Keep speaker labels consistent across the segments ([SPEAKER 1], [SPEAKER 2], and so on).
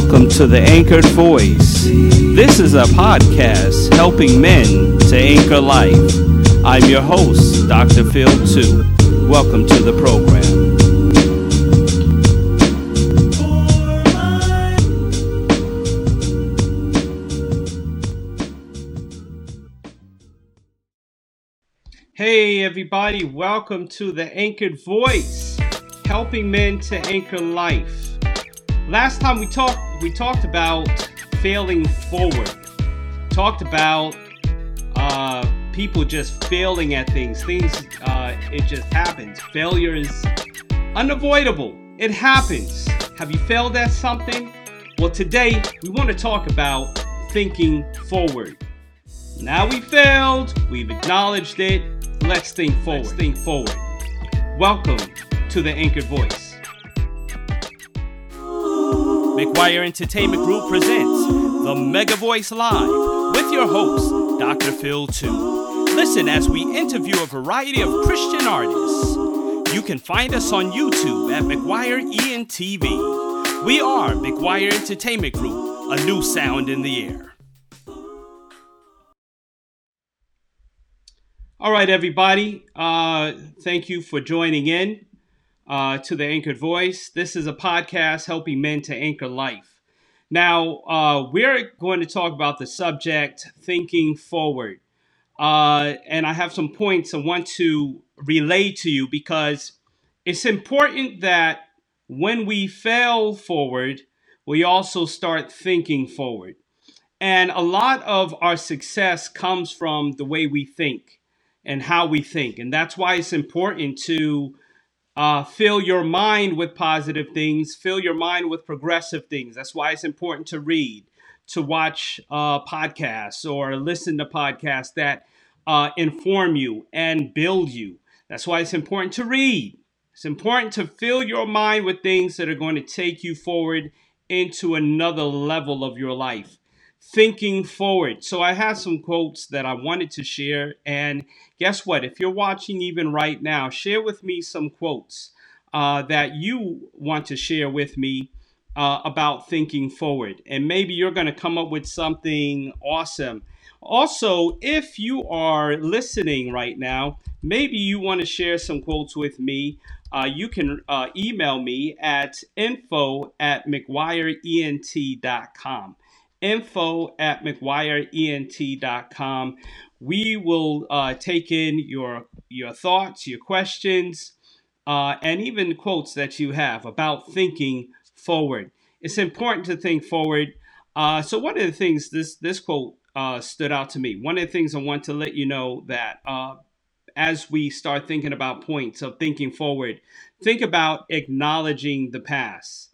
[SPEAKER 1] Welcome to the Anchored Voice. This is a podcast helping men to anchor life. I'm your host, Dr. Phil 2. Welcome to the program. Hey, everybody, welcome to the Anchored Voice, helping men to anchor life. Last time we talked, we talked about failing forward. Talked about uh, people just failing at things. Things, uh, it just happens. Failure is unavoidable. It happens. Have you failed at something? Well, today we want to talk about thinking forward. Now we failed. We've acknowledged it. Let's think forward. Let's think forward. Welcome to the Anchored Voice. McGuire Entertainment Group presents the Mega Voice Live with your host, Dr. Phil 2. Listen as we interview a variety of Christian artists. You can find us on YouTube at McGuire ENTV. We are McGuire Entertainment Group, a new sound in the air. All right, everybody. Uh, thank you for joining in uh, to the Anchored Voice. This is a podcast helping men to anchor life. Now, uh, we're going to talk about the subject thinking forward. Uh, and I have some points I want to relay to you because it's important that when we fail forward, we also start thinking forward. And a lot of our success comes from the way we think and how we think. And that's why it's important to uh, fill your mind with positive things, fill your mind with progressive things. That's why it's important to read, to watch uh, podcasts or listen to podcasts that uh, inform you and build you. That's why it's important to read. It's important to fill your mind with things that are going to take you forward into another level of your life thinking forward. So I have some quotes that I wanted to share. And guess what? If you're watching even right now, share with me some quotes uh, that you want to share with me uh, about thinking forward. And maybe you're going to come up with something awesome. Also, if you are listening right now, maybe you want to share some quotes with me. Uh, you can uh, email me at info at mcguireent.com info at mcguireent.com. We will uh, take in your your thoughts, your questions, uh, and even quotes that you have about thinking forward. It's important to think forward. Uh, so one of the things this this quote uh, stood out to me. One of the things I want to let you know that uh, as we start thinking about points of thinking forward, think about acknowledging the past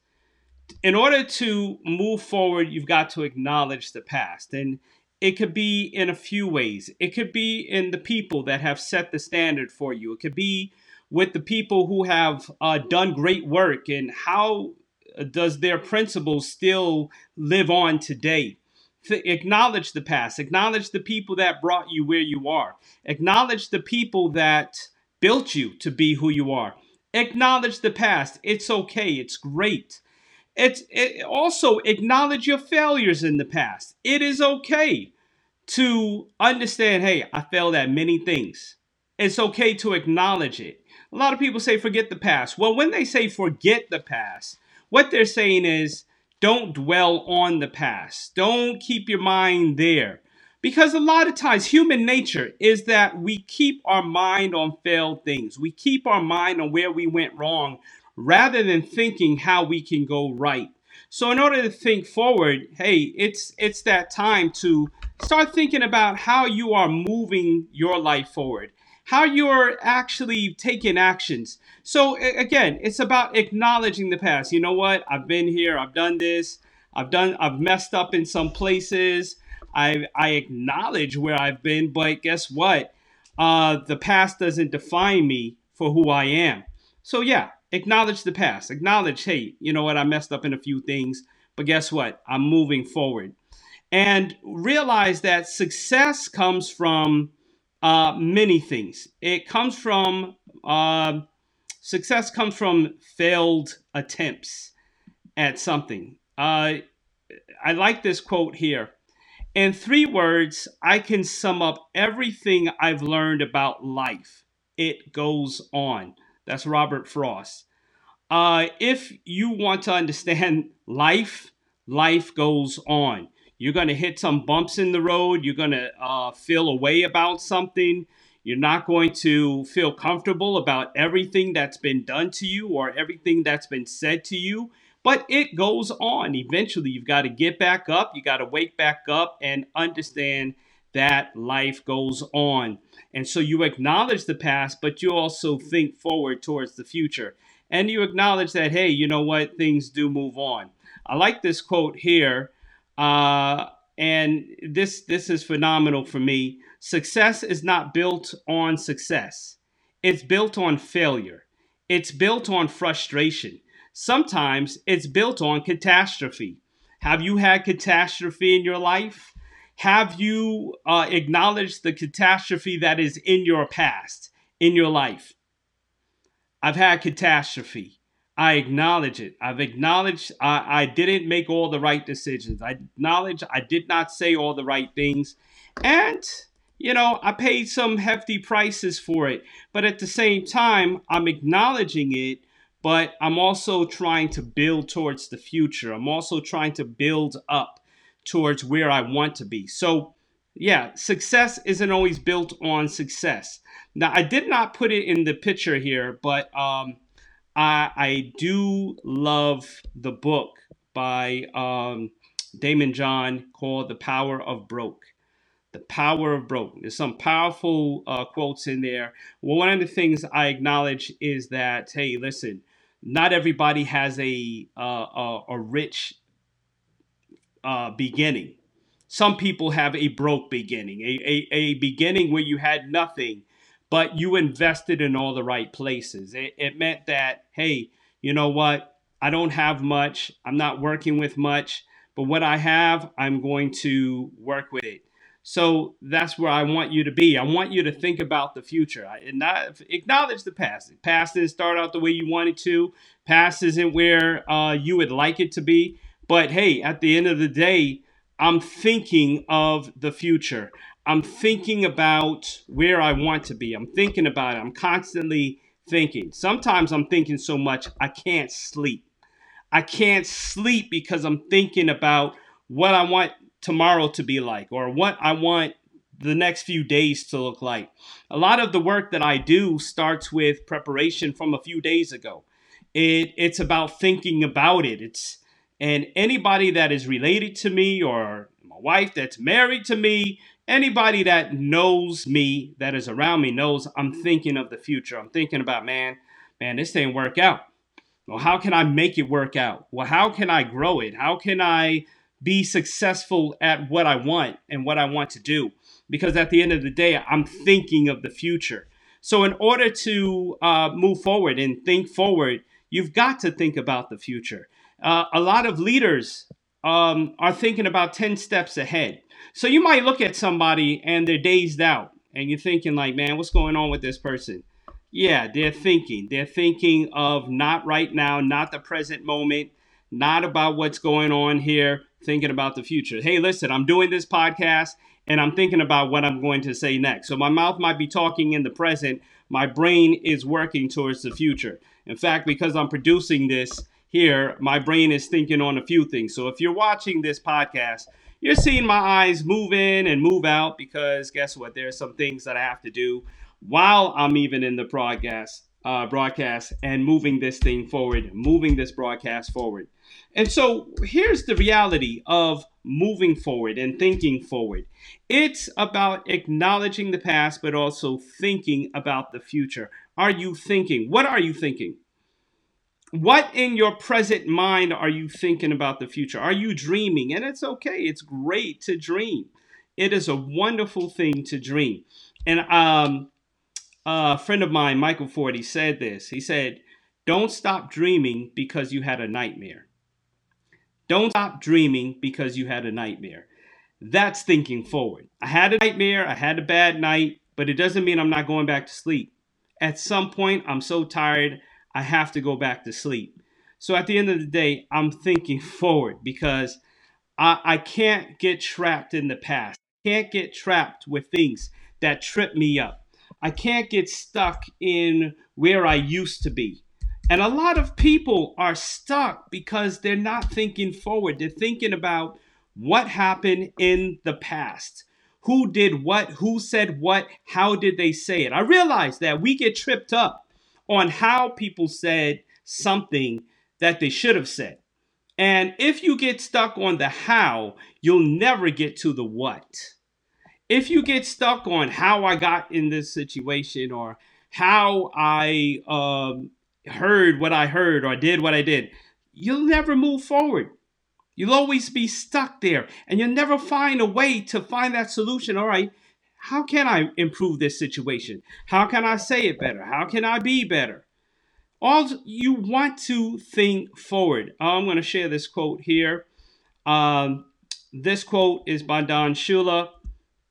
[SPEAKER 1] in order to move forward, you've got to acknowledge the past. And it could be in a few ways. It could be in the people that have set the standard for you. It could be with the people who have uh, done great work and how does their principles still live on today. acknowledge the past, acknowledge the people that brought you where you are, acknowledge the people that built you to be who you are. Acknowledge the past. It's okay, it's great. It's it also acknowledge your failures in the past. It is okay to understand, hey, I failed at many things. It's okay to acknowledge it. A lot of people say forget the past. Well, when they say forget the past, what they're saying is don't dwell on the past. Don't keep your mind there. Because a lot of times, human nature is that we keep our mind on failed things. We keep our mind on where we went wrong rather than thinking how we can go right. So in order to think forward, hey, it's it's that time to start thinking about how you are moving your life forward, how you're actually taking actions. So again, it's about acknowledging the past. You know what? I've been here, I've done this, I've done I've messed up in some places. I I acknowledge where I've been, but guess what? Uh, the past doesn't define me for who I am. So yeah, acknowledge the past. Acknowledge, hey, you know what, I messed up in a few things, but guess what? I'm moving forward. And realize that success comes from uh, many things. It comes from uh, success comes from failed attempts at something. Uh, I like this quote here. In three words, I can sum up everything I've learned about life. It goes on. That's Robert Frost. Uh, if you want to understand life, life goes on. You're going to hit some bumps in the road. You're going to uh, feel a way about something. You're not going to feel comfortable about everything that's been done to you or everything that's been said to you. But it goes on. Eventually, you've got to get back up. You got to wake back up and understand that life goes on. And so you acknowledge the past, but you also think forward towards the future. And you acknowledge that, hey, you know what? Things do move on. I like this quote here. Uh, and this this is phenomenal for me. Success is not built on success. It's built on failure. It's built on frustration. Sometimes it's built on catastrophe. Have you had catastrophe in your life? Have you uh, acknowledged the catastrophe that is in your past, in your life? I've had catastrophe. I acknowledge it. I've acknowledged I, I didn't make all the right decisions. I acknowledge I did not say all the right things. And, you know, I paid some hefty prices for it. But at the same time, I'm acknowledging it but I'm also trying to build towards the future. I'm also trying to build up towards where I want to be. So, yeah, success isn't always built on success. Now, I did not put it in the picture here, but um, I, I do love the book by um, Daymond John called The Power of Broke. The Power of Broke. There's some powerful uh, quotes in there. One of the things I acknowledge is that, hey, listen, not everybody has a uh, a, a, rich uh, beginning. Some people have a broke beginning, a, a, a beginning where you had nothing, but you invested in all the right places. It, it meant that, hey, you know what? I don't have much. I'm not working with much, but what I have, I'm going to work with it. So that's where I want you to be. I want you to think about the future and not acknowledge the past. Past didn't start out the way you wanted to. Past isn't where uh, you would like it to be. But hey, at the end of the day, I'm thinking of the future. I'm thinking about where I want to be. I'm thinking about it. I'm constantly thinking. Sometimes I'm thinking so much I can't sleep. I can't sleep because I'm thinking about what I want tomorrow to be like or what I want the next few days to look like. A lot of the work that I do starts with preparation from a few days ago. It, it's about thinking about it. It's and anybody that is related to me or my wife that's married to me, anybody that knows me that is around me knows I'm thinking of the future. I'm thinking about man, man, this didn't work out. Well, how can I make it work out? Well, how can I grow it? How can I be successful at what I want and what I want to do. Because at the end of the day, I'm thinking of the future. So, in order to uh, move forward and think forward, you've got to think about the future. Uh, a lot of leaders um, are thinking about 10 steps ahead. So, you might look at somebody and they're dazed out, and you're thinking, like, man, what's going on with this person? Yeah, they're thinking. They're thinking of not right now, not the present moment, not about what's going on here thinking about the future. Hey, listen, I'm doing this podcast and I'm thinking about what I'm going to say next. So my mouth might be talking in the present, my brain is working towards the future. In fact, because I'm producing this here, my brain is thinking on a few things. So if you're watching this podcast, you're seeing my eyes move in and move out because guess what? There are some things that I have to do while I'm even in the broadcast, uh, broadcast and moving this thing forward, moving this broadcast forward. And so here's the reality of moving forward and thinking forward it's about acknowledging the past, but also thinking about the future. Are you thinking? What are you thinking? What in your present mind are you thinking about the future? Are you dreaming? And it's okay, it's great to dream. It is a wonderful thing to dream. And um, a friend of mine, Michael Ford, he said this. He said, Don't stop dreaming because you had a nightmare. Don't stop dreaming because you had a nightmare. That's thinking forward. I had a nightmare, I had a bad night, but it doesn't mean I'm not going back to sleep. At some point, I'm so tired, I have to go back to sleep. So at the end of the day, I'm thinking forward because I, I can't get trapped in the past. I can't get trapped with things that trip me up. I can't get stuck in where I used to be. And a lot of people are stuck because they're not thinking forward. They're thinking about what happened in the past. Who did what? Who said what? How did they say it? I realize that we get tripped up on how people said something that they should have said. And if you get stuck on the how, you'll never get to the what. If you get stuck on how I got in this situation or how I um, heard what I heard or did what I did, you'll never move forward. You'll always be stuck there and you'll never find a way to find that solution. All right, how can I improve this situation? How can I say it better? How can I be better? All you want to think forward. I'm going to share this quote here. Um, this quote is by Don Shula.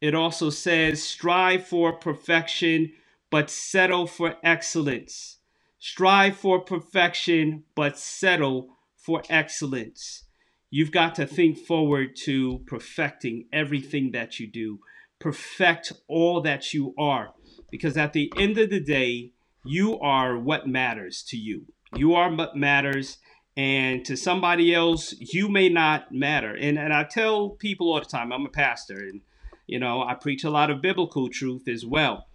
[SPEAKER 1] It also says, strive for perfection, but settle for excellence. Strive for perfection, but settle for excellence. You've got to think forward to perfecting everything that you do, perfect all that you are, because at the end of the day, you are what matters to you. You are what matters, and to somebody else, you may not matter. And, and I tell people all the time, I'm a pastor, and you know, I preach a lot of biblical truth as well.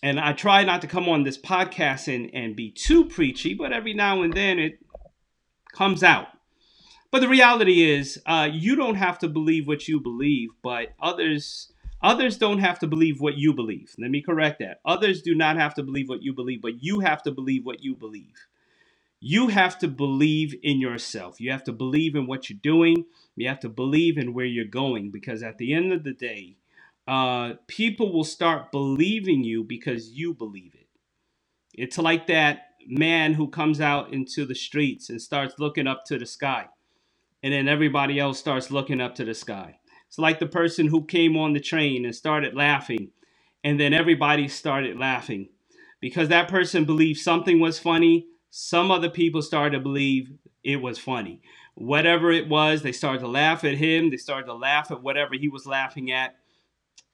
[SPEAKER 1] And I try not to come on this podcast and, and be too preachy, but every now and then it comes out. But the reality is, uh, you don't have to believe what you believe, but others others don't have to believe what you believe. Let me correct that. Others do not have to believe what you believe, but you have to believe what you believe. You have to believe in yourself. You have to believe in what you're doing. You have to believe in where you're going because at the end of the day, uh, people will start believing you because you believe it. It's like that man who comes out into the streets and starts looking up to the sky, and then everybody else starts looking up to the sky. It's like the person who came on the train and started laughing, and then everybody started laughing because that person believed something was funny. Some other people started to believe it was funny. Whatever it was, they started to laugh at him. They started to laugh at whatever he was laughing at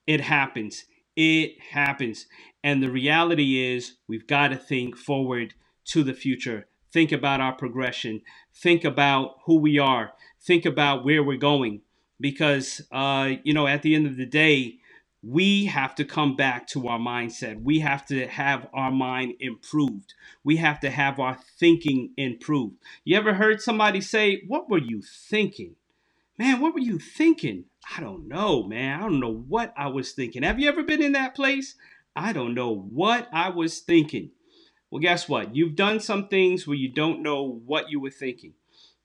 [SPEAKER 1] it happens. It happens. And the reality is, we've got to think forward to the future. Think about our progression. Think about who we are. Think about where we're going. Because, uh, you know, at the end of the day, we have to come back to our mindset. We have to have our mind improved. We have to have our thinking improved. You ever heard somebody say, What were you thinking? Man, what were you thinking? I don't know, man. I don't know what I was thinking. Have you ever been in that place? I don't know what I was thinking. Well, guess what? You've done some things where you don't know what you were thinking.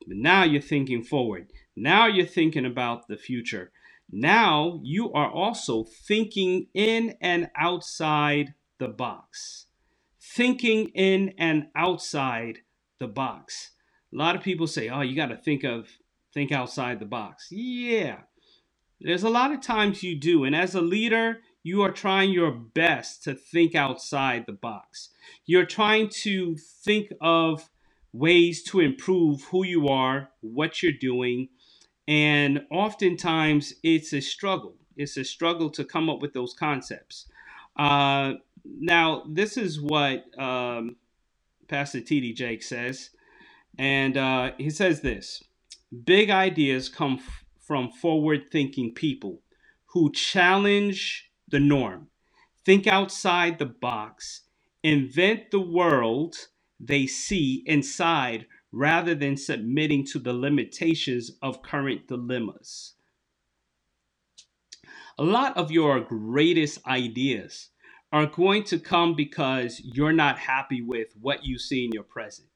[SPEAKER 1] But now you're thinking forward. Now you're thinking about the future. Now you are also thinking in and outside the box. Thinking in and outside the box. A lot of people say, "Oh, you got to think of think outside the box." Yeah. There's a lot of times you do, and as a leader, you are trying your best to think outside the box. You're trying to think of ways to improve who you are, what you're doing, and oftentimes it's a struggle. It's a struggle to come up with those concepts. Uh, now, this is what um, Pastor T.D. Jakes says, and uh, he says this Big ideas come from forward thinking people who challenge the norm, think outside the box, invent the world they see inside rather than submitting to the limitations of current dilemmas. A lot of your greatest ideas are going to come because you're not happy with what you see in your present.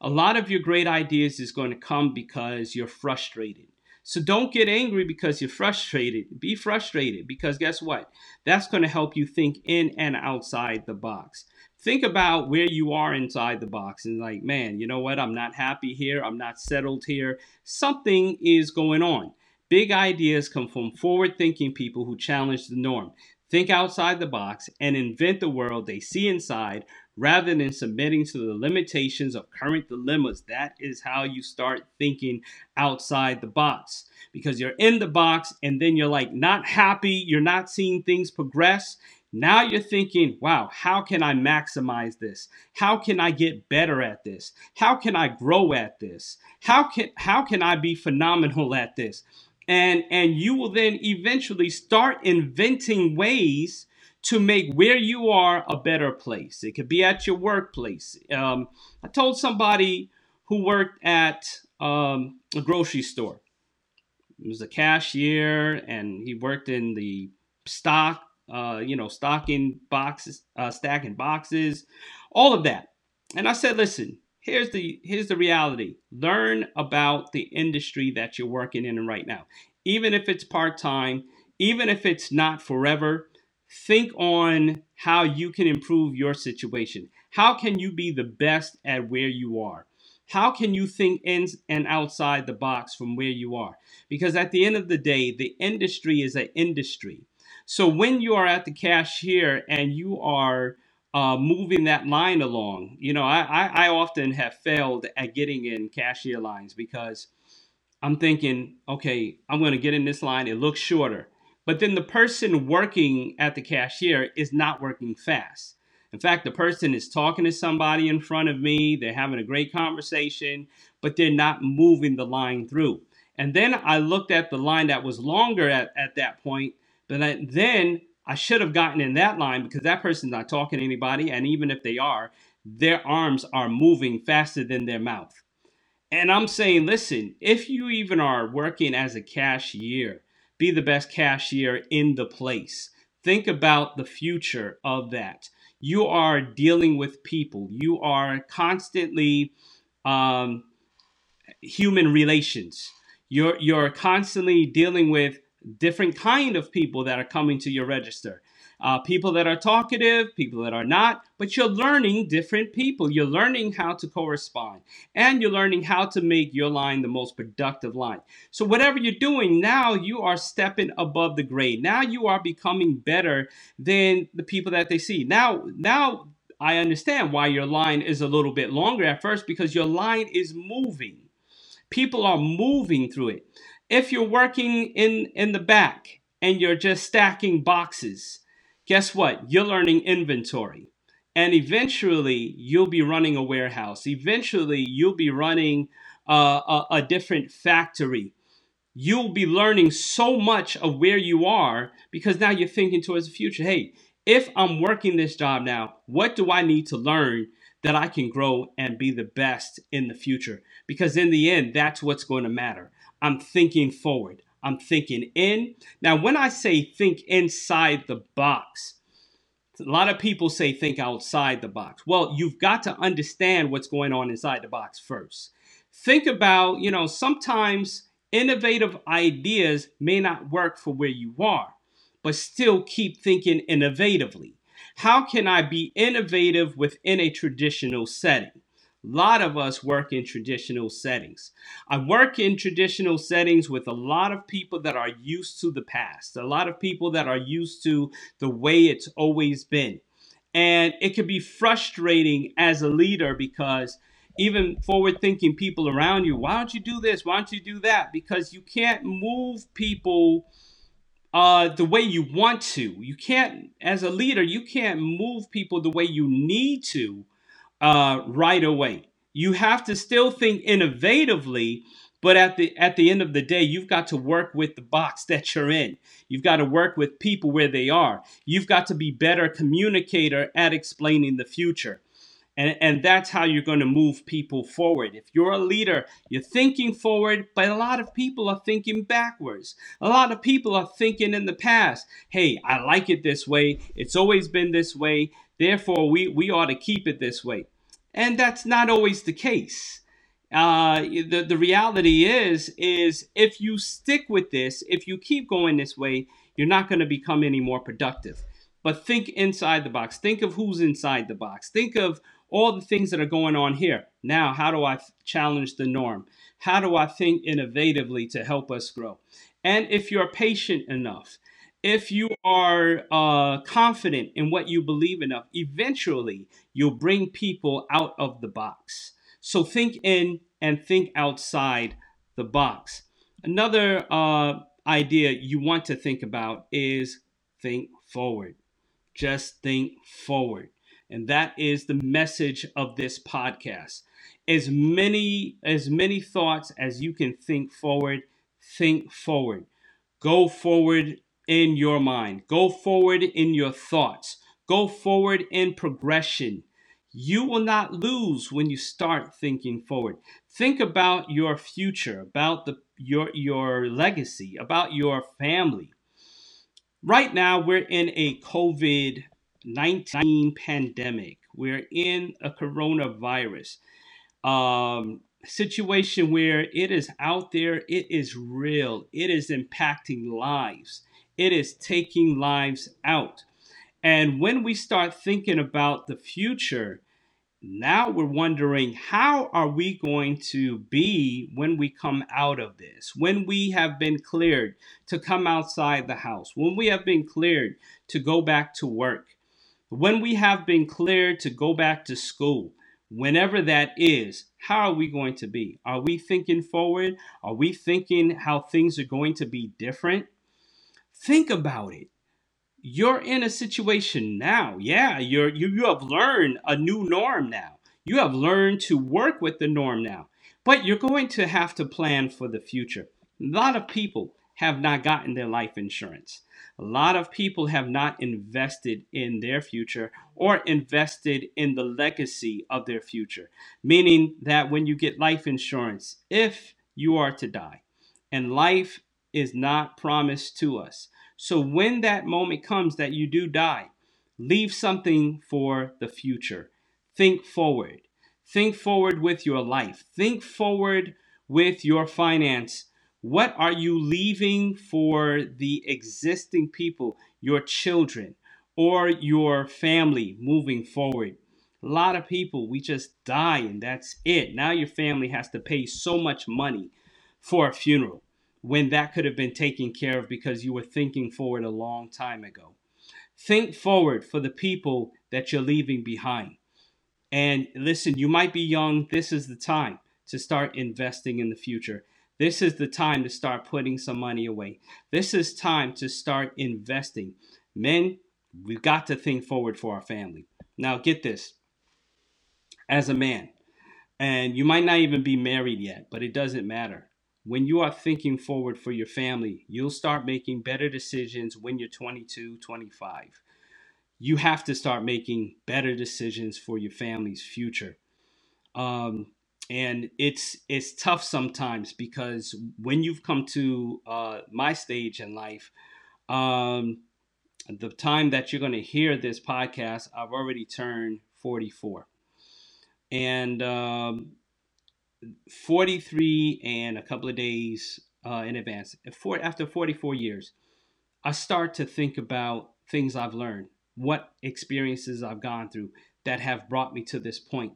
[SPEAKER 1] A lot of your great ideas is going to come because you're frustrated. So don't get angry because you're frustrated. Be frustrated because guess what? That's going to help you think in and outside the box. Think about where you are inside the box and like, man, you know what? I'm not happy here. I'm not settled here. Something is going on. Big ideas come from forward thinking people who challenge the norm. Think outside the box and invent the world they see inside rather than submitting to the limitations of current dilemmas. That is how you start thinking outside the box because you're in the box and then you're like not happy, you're not seeing things progress. Now you're thinking, wow, how can I maximize this? How can I get better at this? How can I grow at this? How can how can I be phenomenal at this? And and you will then eventually start inventing ways to make where you are a better place. It could be at your workplace. Um, I told somebody who worked at um, a grocery store. He was a cashier and he worked in the stock, uh, you know, stocking boxes, uh, stacking boxes, all of that. And I said, listen, here's the here's the reality. Learn about the industry that you're working in right now. Even if it's part-time, even if it's not forever, think on how you can improve your situation. How can you be the best at where you are? How can you think in and outside the box from where you are? Because at the end of the day, the industry is an industry. So when you are at the cashier and you are uh, moving that line along, you know, I, I, I often have failed at getting in cashier lines because I'm thinking, okay, I'm going to get in this line. It looks shorter. But then the person working at the cashier is not working fast. In fact, the person is talking to somebody in front of me, they're having a great conversation, but they're not moving the line through. And then I looked at the line that was longer at, at that point, but then I should have gotten in that line because that person's not talking to anybody. And even if they are, their arms are moving faster than their mouth. And I'm saying, listen, if you even are working as a cashier, be the best cashier in the place. Think about the future of that. You are dealing with people. You are constantly um, human relations. You're you're constantly dealing with different kind of people that are coming to your register uh, people that are talkative, people that are not, but you're learning different people. You're learning how to correspond and you're learning how to make your line the most productive line. So, whatever you're doing now, you are stepping above the grade. Now you are becoming better than the people that they see. Now, now I understand why your line is a little bit longer at first because your line is moving. People are moving through it. If you're working in in the back and you're just stacking boxes, guess what? You're learning inventory. And eventually, you'll be running a warehouse. Eventually, you'll be running uh, a, a different factory. You'll be learning so much of where you are because now you're thinking towards the future. Hey, if I'm working this job now, what do I need to learn that I can grow and be the best in the future? Because in the end, that's what's going to matter. I'm thinking forward. I'm thinking in. Now, when I say think inside the box, a lot of people say think outside the box. Well, you've got to understand what's going on inside the box first. Think about, you know, sometimes innovative ideas may not work for where you are, but still keep thinking innovatively. How can I be innovative within a traditional setting? A lot of us work in traditional settings. I work in traditional settings with a lot of people that are used to the past, a lot of people that are used to the way it's always been. And it can be frustrating as a leader because even forward thinking people around you, why don't you do this? Why don't you do that? Because you can't move people uh, the way you want to. You can't, as a leader, you can't move people the way you need to uh, right away. You have to still think innovatively, but at the at the end of the day, you've got to work with the box that you're in. You've got to work with people where they are. You've got to be better communicator at explaining the future. And, and that's how you're going to move people forward. If you're a leader, you're thinking forward, but a lot of people are thinking backwards. A lot of people are thinking in the past, hey, I like it this way. It's always been this way. Therefore, we, we ought to keep it this way. And that's not always the case. Uh, the, the reality is, is if you stick with this, if you keep going this way, you're not going to become any more productive. But think inside the box. Think of who's inside the box. Think of all the things that are going on here. Now, how do I challenge the norm? How do I think innovatively to help us grow? And if you're patient enough, if you are uh, confident in what you believe enough, eventually you'll bring people out of the box. So think in and think outside the box. Another uh, idea you want to think about is think forward. Just think forward. And that is the message of this podcast. As many as many thoughts as you can think forward, think forward. Go forward in your mind. Go forward in your thoughts. Go forward in progression. You will not lose when you start thinking forward. Think about your future, about the your your legacy, about your family. Right now we're in a COVID-19 pandemic. We're in a coronavirus um, situation where it is out there, it is real, it is impacting lives it is taking lives out. And when we start thinking about the future, now we're wondering how are we going to be when we come out of this when we have been cleared to come outside the house when we have been cleared to go back to work when we have been cleared to go back to school whenever that is how are we going to be are we thinking forward are we thinking how things are going to be different Think about it. You're in a situation now. Yeah, you're you, you have learned a new norm now. You have learned to work with the norm now. But you're going to have to plan for the future. A lot of people have not gotten their life insurance. A lot of people have not invested in their future or invested in the legacy of their future. Meaning that when you get life insurance, if you are to die, and life is not promised to us. So when that moment comes that you do die, leave something for the future. Think forward. Think forward with your life. Think forward with your finance. What are you leaving for the existing people, your children, or your family moving forward? A lot of people, we just die and that's it. Now your family has to pay so much money for a funeral when that could have been taken care of because you were thinking forward a long time ago. Think forward for the people that you're leaving behind. And listen, you might be young. This is the time to start investing in the future. This is the time to start putting some money away. This is time to start investing. Men, we've got to think forward for our family. Now, get this as a man, and you might not even be married yet, but it doesn't matter when you are thinking forward for your family, you'll start making better decisions when you're 22, 25. You have to start making better decisions for your family's future. Um, and it's it's tough sometimes because when you've come to uh, my stage in life, um, the time that you're going to hear this podcast, I've already turned 44, and um, 43 and a couple of days uh, in advance. For, After 44 years, I start to think about things I've learned, what experiences I've gone through that have brought me to this point.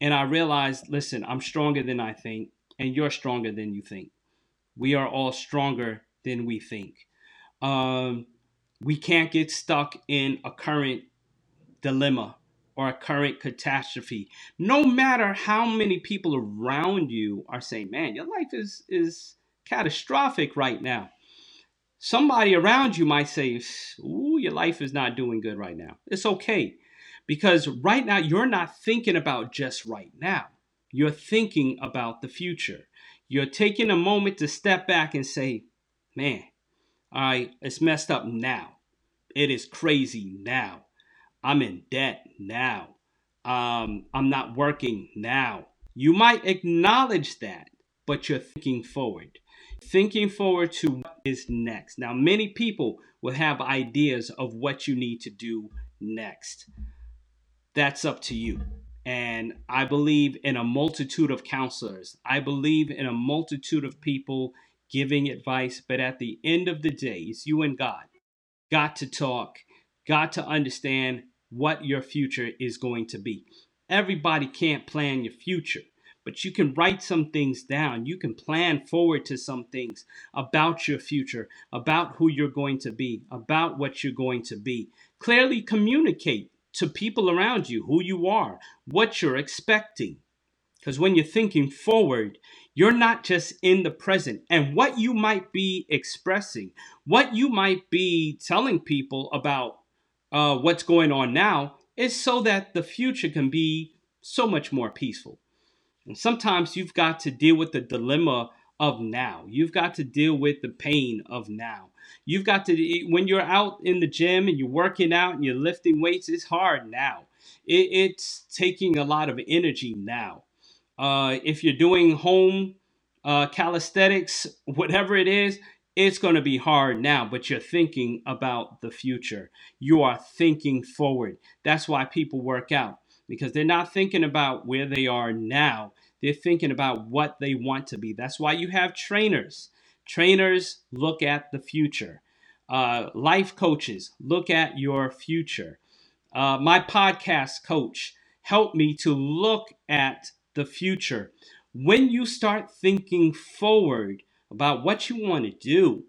[SPEAKER 1] And I realized, listen, I'm stronger than I think, and you're stronger than you think. We are all stronger than we think. Um, we can't get stuck in a current dilemma or a current catastrophe, no matter how many people around you are saying, man, your life is, is catastrophic right now. Somebody around you might say, ooh, your life is not doing good right now. It's okay. Because right now, you're not thinking about just right now. You're thinking about the future. You're taking a moment to step back and say, man, all right, it's messed up now. It is crazy now. I'm in debt now. Um, I'm not working now. You might acknowledge that, but you're thinking forward. Thinking forward to what is next. Now, many people will have ideas of what you need to do next. That's up to you. And I believe in a multitude of counselors. I believe in a multitude of people giving advice. But at the end of the day, it's you and God. Got to talk, got to understand what your future is going to be. Everybody can't plan your future, but you can write some things down. You can plan forward to some things about your future, about who you're going to be, about what you're going to be. Clearly communicate to people around you who you are, what you're expecting. Because when you're thinking forward, you're not just in the present. And what you might be expressing, what you might be telling people about uh, what's going on now, is so that the future can be so much more peaceful. And sometimes you've got to deal with the dilemma of now. You've got to deal with the pain of now. You've got to, when you're out in the gym and you're working out and you're lifting weights, it's hard now. It, it's taking a lot of energy now. Uh, if you're doing home uh, calisthenics, whatever it is, it's going to be hard now, but you're thinking about the future. You are thinking forward. That's why people work out because they're not thinking about where they are now. They're thinking about what they want to be. That's why you have trainers. Trainers look at the future. Uh, life coaches look at your future. Uh, my podcast coach helped me to look at the future. When you start thinking forward about what you want to do,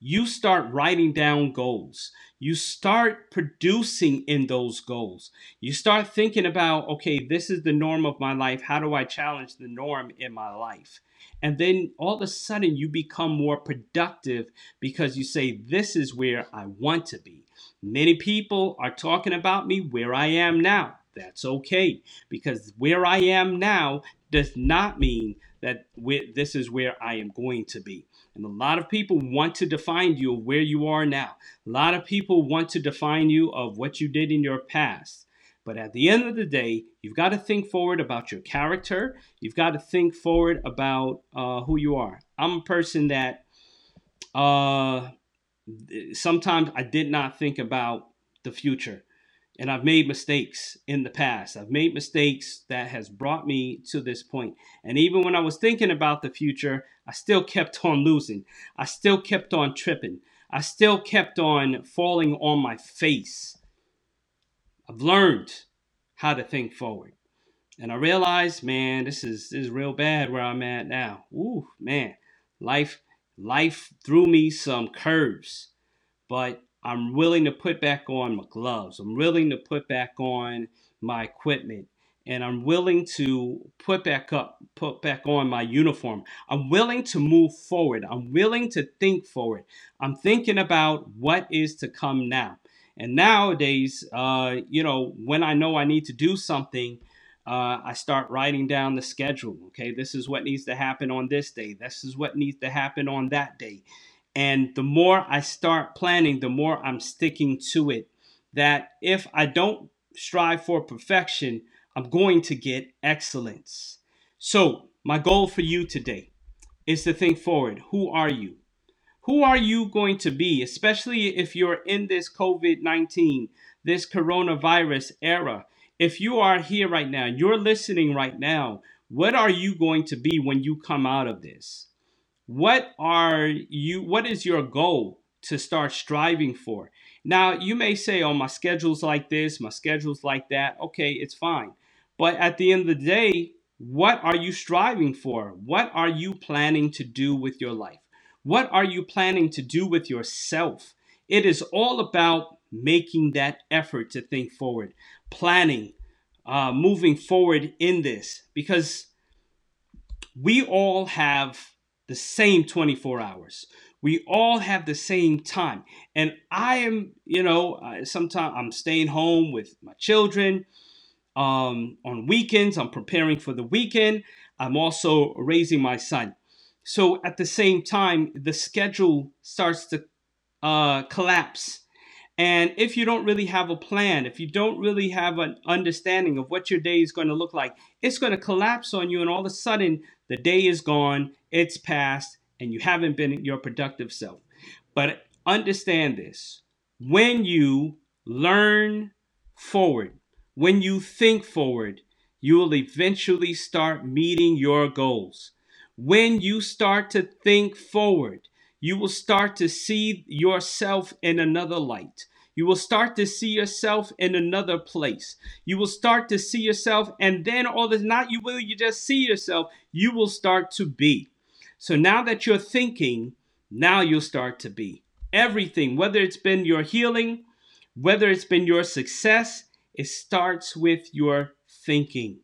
[SPEAKER 1] you start writing down goals. You start producing in those goals. You start thinking about, okay, this is the norm of my life. How do I challenge the norm in my life? And then all of a sudden you become more productive because you say, this is where I want to be. Many people are talking about me where I am now. That's okay because where I am now does not mean that this is where I am going to be. And a lot of people want to define you of where you are now. A lot of people want to define you of what you did in your past. But at the end of the day, you've got to think forward about your character. You've got to think forward about uh, who you are. I'm a person that uh, sometimes I did not think about the future and I've made mistakes in the past. I've made mistakes that has brought me to this point. And even when I was thinking about the future, I still kept on losing. I still kept on tripping. I still kept on falling on my face. I've learned how to think forward. And I realized, man, this is this is real bad where I'm at now. Ooh, man. Life life threw me some curves. But I'm willing to put back on my gloves. I'm willing to put back on my equipment and I'm willing to put back up, put back on my uniform. I'm willing to move forward. I'm willing to think forward. I'm thinking about what is to come now. And nowadays, uh, you know, when I know I need to do something, uh, I start writing down the schedule. Okay, this is what needs to happen on this day. This is what needs to happen on that day. And the more I start planning, the more I'm sticking to it. That if I don't strive for perfection, I'm going to get excellence. So, my goal for you today is to think forward. Who are you? Who are you going to be, especially if you're in this COVID 19, this coronavirus era? If you are here right now, you're listening right now, what are you going to be when you come out of this? What are you what is your goal to start striving for? Now you may say oh my schedule's like this my schedule's like that. Okay it's fine. But at the end of the day what are you striving for? What are you planning to do with your life? What are you planning to do with yourself? It is all about making that effort to think forward planning uh, moving forward in this because we all have the same 24 hours. We all have the same time. And I am, you know, sometimes I'm staying home with my children. Um, on weekends, I'm preparing for the weekend. I'm also raising my son. So at the same time, the schedule starts to uh, collapse. And if you don't really have a plan, if you don't really have an understanding of what your day is going to look like, it's going to collapse on you. And all of a sudden, the day is gone, it's past, and you haven't been your productive self. But understand this when you learn forward, when you think forward, you will eventually start meeting your goals. When you start to think forward, you will start to see yourself in another light. You will start to see yourself in another place. You will start to see yourself, and then all this, not you will you just see yourself, you will start to be. So now that you're thinking, now you'll start to be. Everything, whether it's been your healing, whether it's been your success, it starts with your thinking.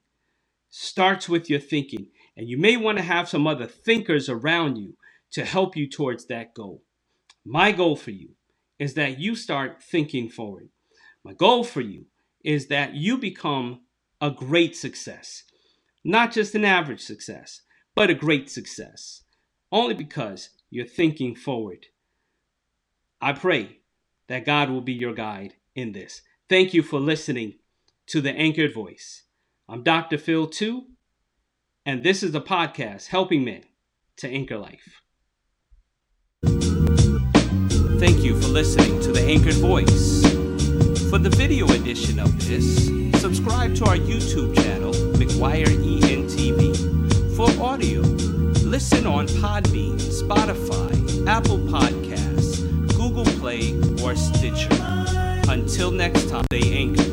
[SPEAKER 1] Starts with your thinking. And you may want to have some other thinkers around you to help you towards that goal. My goal for you is that you start thinking forward. My goal for you is that you become a great success, not just an average success, but a great success, only because you're thinking forward. I pray that God will be your guide in this. Thank you for listening to the Anchored Voice. I'm Dr. Phil 2, and this is the podcast helping men to anchor life. Thank you for listening to the Anchored Voice. For the video edition of this, subscribe to our YouTube channel, McGuire. For audio, listen on Podbean, Spotify, Apple Podcasts, Google Play, or Stitcher. Until next time, stay anchored.